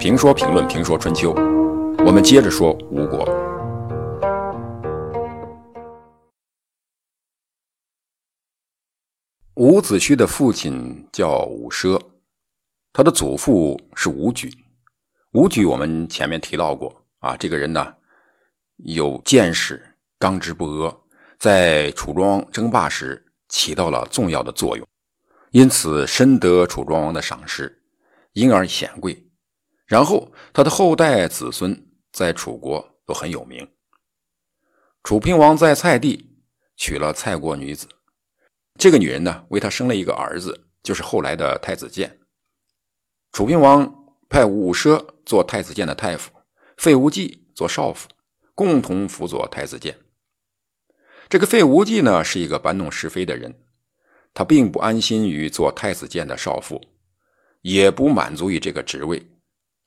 评说评论评说春秋，我们接着说吴国。伍子胥的父亲叫伍奢，他的祖父是伍举。伍举我们前面提到过啊，这个人呢有见识，刚直不阿，在楚庄争霸时起到了重要的作用，因此深得楚庄王的赏识，因而显贵。然后他的后代子孙在楚国都很有名。楚平王在蔡地娶了蔡国女子。这个女人呢，为他生了一个儿子，就是后来的太子建。楚平王派伍奢做太子建的太傅，费无忌做少傅，共同辅佐太子建。这个费无忌呢，是一个搬弄是非的人，他并不安心于做太子建的少傅，也不满足于这个职位，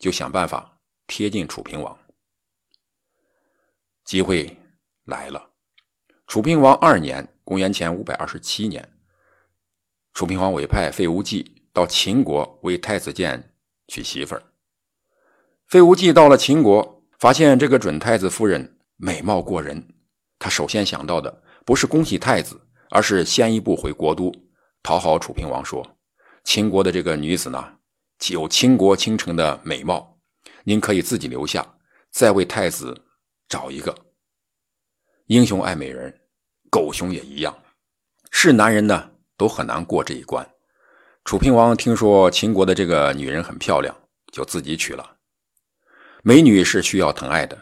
就想办法贴近楚平王。机会来了，楚平王二年。公元前五百二十七年，楚平王委派费无忌到秦国为太子建娶媳妇儿。费无忌到了秦国，发现这个准太子夫人美貌过人，他首先想到的不是恭喜太子，而是先一步回国都讨好楚平王，说：“秦国的这个女子呢，有倾国倾城的美貌，您可以自己留下，再为太子找一个。英雄爱美人。”狗熊也一样，是男人呢都很难过这一关。楚平王听说秦国的这个女人很漂亮，就自己娶了。美女是需要疼爱的，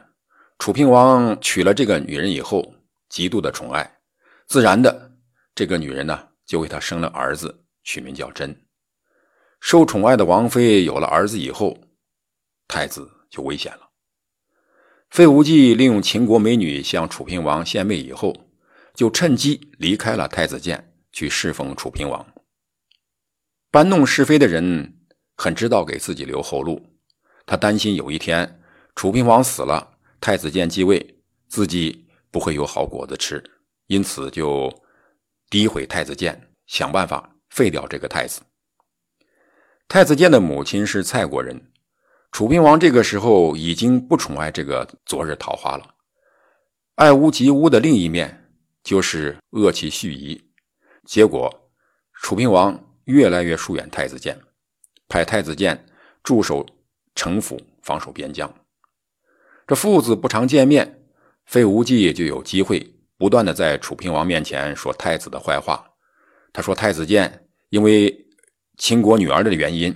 楚平王娶了这个女人以后，极度的宠爱，自然的这个女人呢就为他生了儿子，取名叫真。受宠爱的王妃有了儿子以后，太子就危险了。费无忌利用秦国美女向楚平王献媚以后。就趁机离开了太子建，去侍奉楚平王。搬弄是非的人很知道给自己留后路，他担心有一天楚平王死了，太子建继位，自己不会有好果子吃，因此就诋毁太子建，想办法废掉这个太子。太子建的母亲是蔡国人，楚平王这个时候已经不宠爱这个昨日桃花了，爱屋及乌的另一面。就是恶其续夷，结果楚平王越来越疏远太子建，派太子建驻守城府，防守边疆。这父子不常见面，费无忌就有机会不断的在楚平王面前说太子的坏话。他说太子建因为秦国女儿的原因，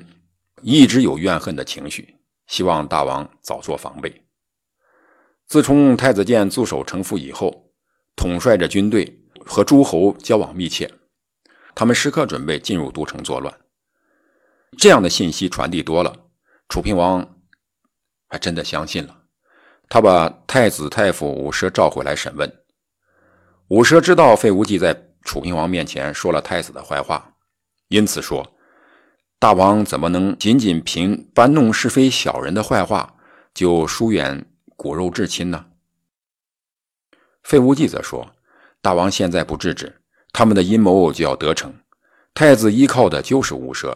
一直有怨恨的情绪，希望大王早做防备。自从太子建驻守城府以后。统帅着军队和诸侯交往密切，他们时刻准备进入都城作乱。这样的信息传递多了，楚平王还真的相信了。他把太子太傅伍奢召回来审问。伍奢知道费无忌在楚平王面前说了太子的坏话，因此说：“大王怎么能仅仅凭搬弄是非小人的坏话就疏远骨肉至亲呢？”费无忌则说：“大王现在不制止，他们的阴谋就要得逞。太子依靠的就是吴奢，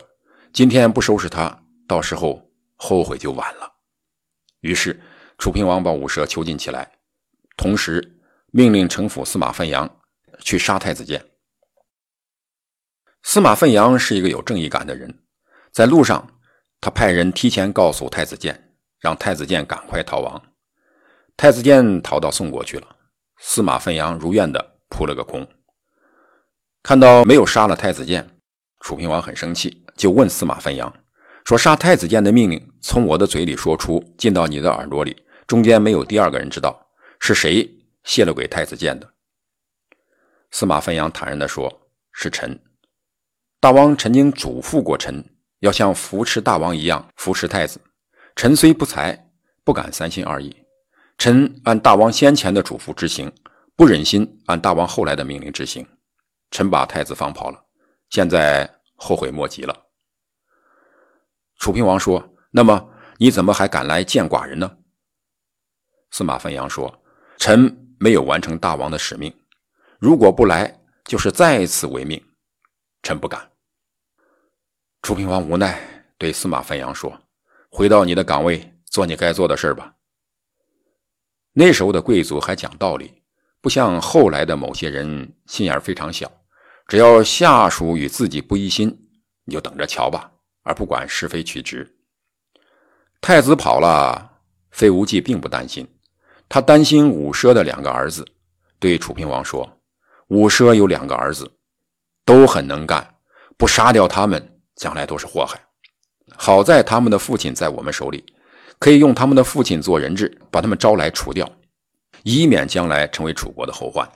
今天不收拾他，到时候后悔就晚了。”于是，楚平王把吴奢囚禁起来，同时命令城府司马奋阳去杀太子建。司马奋阳是一个有正义感的人，在路上，他派人提前告诉太子建，让太子建赶快逃亡。太子建逃到宋国去了。司马奋阳如愿的扑了个空，看到没有杀了太子建，楚平王很生气，就问司马奋阳说：“杀太子建的命令从我的嘴里说出，进到你的耳朵里，中间没有第二个人知道是谁泄露给太子建的？”司马奋阳坦然的说：“是臣。大王曾经嘱咐过臣，要像扶持大王一样扶持太子。臣虽不才，不敢三心二意。”臣按大王先前的嘱咐执行，不忍心按大王后来的命令执行，臣把太子放跑了，现在后悔莫及了。楚平王说：“那么你怎么还敢来见寡人呢？”司马奋阳说：“臣没有完成大王的使命，如果不来，就是再次违命，臣不敢。”楚平王无奈对司马奋阳说：“回到你的岗位，做你该做的事吧。那时候的贵族还讲道理，不像后来的某些人心眼非常小，只要下属与自己不一心，你就等着瞧吧，而不管是非曲直。太子跑了，费无忌并不担心，他担心武奢的两个儿子，对楚平王说：“武奢有两个儿子，都很能干，不杀掉他们，将来都是祸害。好在他们的父亲在我们手里。”可以用他们的父亲做人质，把他们招来除掉，以免将来成为楚国的后患。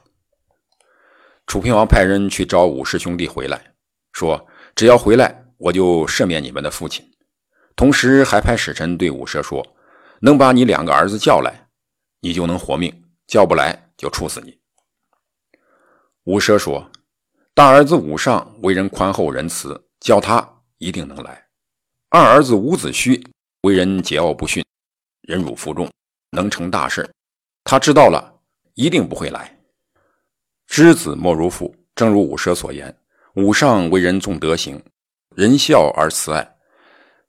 楚平王派人去招武氏兄弟回来，说：“只要回来，我就赦免你们的父亲。”同时还派使臣对武奢说：“能把你两个儿子叫来，你就能活命；叫不来，就处死你。”武奢说：“大儿子武尚为人宽厚仁慈，叫他一定能来。二儿子伍子胥。”为人桀骜不驯，忍辱负重，能成大事。他知道了，一定不会来。知子莫如父，正如伍奢所言。伍尚为人重德行，仁孝而慈爱。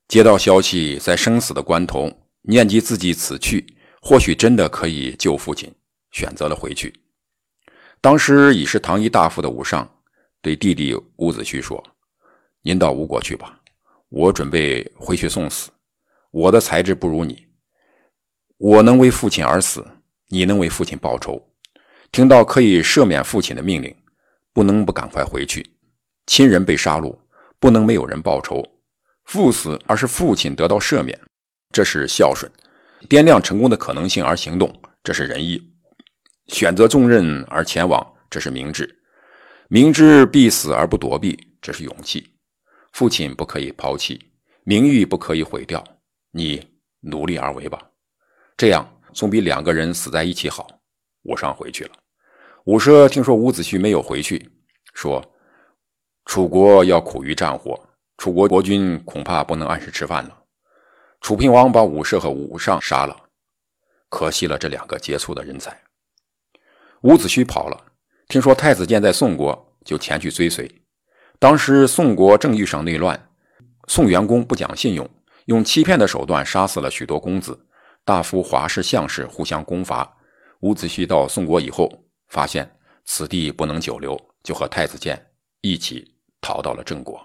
接到消息，在生死的关头，念及自己此去，或许真的可以救父亲，选择了回去。当时已是唐夷大夫的伍尚，对弟弟伍子胥说：“您到吴国去吧，我准备回去送死。”我的才智不如你，我能为父亲而死，你能为父亲报仇。听到可以赦免父亲的命令，不能不赶快回去。亲人被杀戮，不能没有人报仇。父死而是父亲得到赦免，这是孝顺；掂量成功的可能性而行动，这是仁义；选择重任而前往，这是明智；明知必死而不躲避，这是勇气。父亲不可以抛弃，名誉不可以毁掉。你努力而为吧，这样总比两个人死在一起好。武尚回去了。武奢听说伍子胥没有回去，说：“楚国要苦于战火，楚国国君恐怕不能按时吃饭了。”楚平王把武奢和武尚杀了，可惜了这两个杰出的人才。伍子胥跑了，听说太子建在宋国，就前去追随。当时宋国正遇上内乱，宋元公不讲信用。用欺骗的手段杀死了许多公子、大夫、华氏、相氏，互相攻伐。伍子胥到宋国以后，发现此地不能久留，就和太子建一起逃到了郑国。